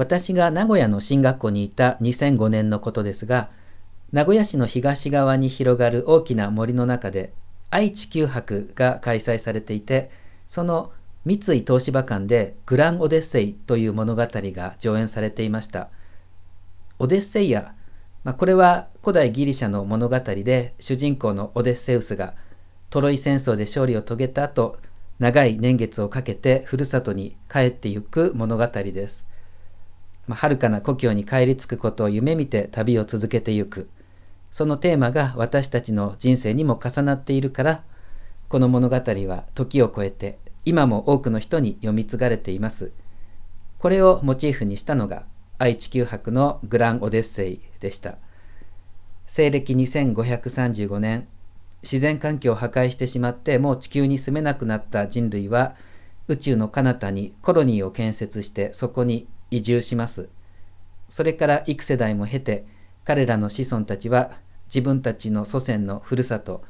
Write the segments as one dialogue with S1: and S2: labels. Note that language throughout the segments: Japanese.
S1: 私が名古屋の進学校にいた2005年のことですが、名古屋市の東側に広がる大きな森の中で愛・地球博が開催されていて、その三井東芝館でグラン・オデッセイという物語が上演されていました。オデッセイア、まあ、これは古代ギリシャの物語で主人公のオデッセウスがトロイ戦争で勝利を遂げた後、長い年月をかけてふるさとに帰ってゆく物語です。まあ、遥かな故郷に帰り着くことを夢見て旅を続けてゆく。そのテーマが私たちの人生にも重なっているから、この物語は時を超えて今も多くの人に読み継がれています。これをモチーフにしたのが愛・地球博のグラン・オデッセイでした。西暦2535年、自然環境を破壊してしまってもう地球に住めなくなった人類は宇宙の彼方にコロニーを建設してそこに移住します。それから幾世代も経て彼らの子孫たちは自分たちの祖先のふるさと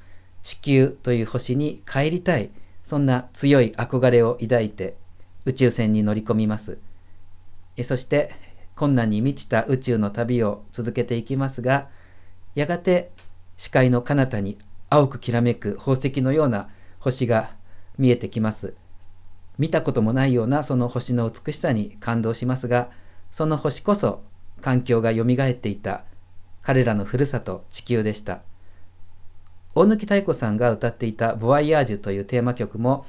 S1: 地球という星に帰りたいそんな強い憧れを抱いて宇宙船に乗り込みます。そして困難に満ちた宇宙の旅を続けていきますがやがて視界の彼方に青くきらめく宝石のような星が見えてきます。見たこともないようなその星の美しさに感動しますが、その星こそ環境がよみがえっていた彼らのふるさと地球でした。大貫妙子さんが歌っていた「ボワイヤージュ」というテーマ曲も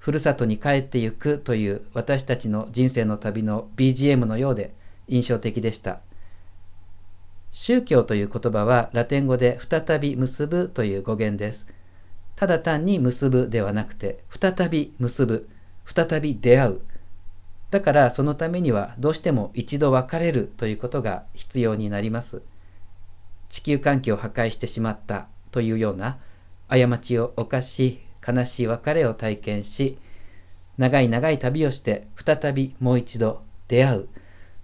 S1: ふるさとに帰ってゆくという私たちの人生の旅の BGM のようで印象的でした。宗教という言葉はラテン語で再び結ぶという語源です。ただ単に結ぶではなくて再び結ぶ、再び出会う。だからそのためにはどうしても一度別れるということが必要になります。地球環境を破壊してしまったというような過ちを犯し悲しい別れを体験し長い長い旅をして再びもう一度出会う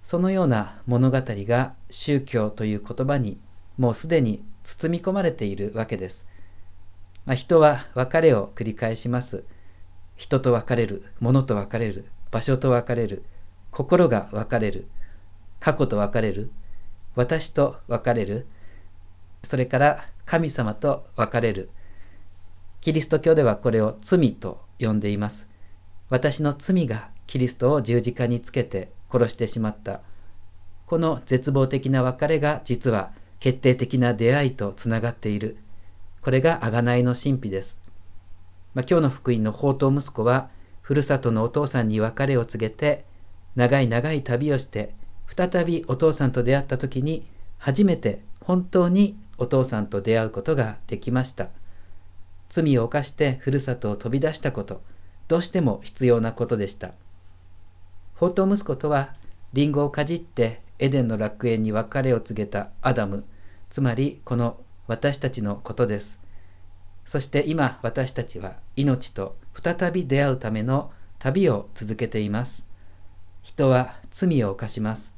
S1: そのような物語が宗教という言葉にもうすでに包み込まれているわけです。まあ、人は別れを繰り返します。人と別れる、物と別れる、場所と別れる、心が別れる、過去と別れる、私と別れる、それから神様と別れる。キリスト教ではこれを罪と呼んでいます。私の罪がキリストを十字架につけて殺してしまったこの絶望的な別れが実は決定的な出会いとつながっているこれが贖いの神秘です、まあ、今日の福音の宝刀息子はふるさとのお父さんに別れを告げて長い長い旅をして再びお父さんと出会った時に初めて本当にお父さんと出会うことができました。罪を犯してふるさとを飛び出したことどうしても必要なことでした。宝刀息子とはリンゴをかじってエデンの楽園に別れを告げたアダム。つまりこの私たちのことです。そして今私たちは命と再び出会うための旅を続けています人は罪を犯します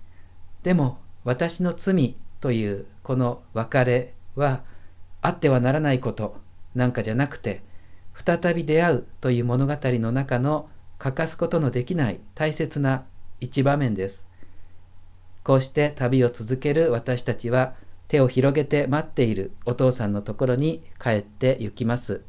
S1: でも私の罪というこの別れはあってはならないことなんかじゃなくて再び出会うという物語の中の欠かすことのできない大切な一場面です。こうして旅を続ける私たちは手を広げて待っているお父さんのところに帰って行きます。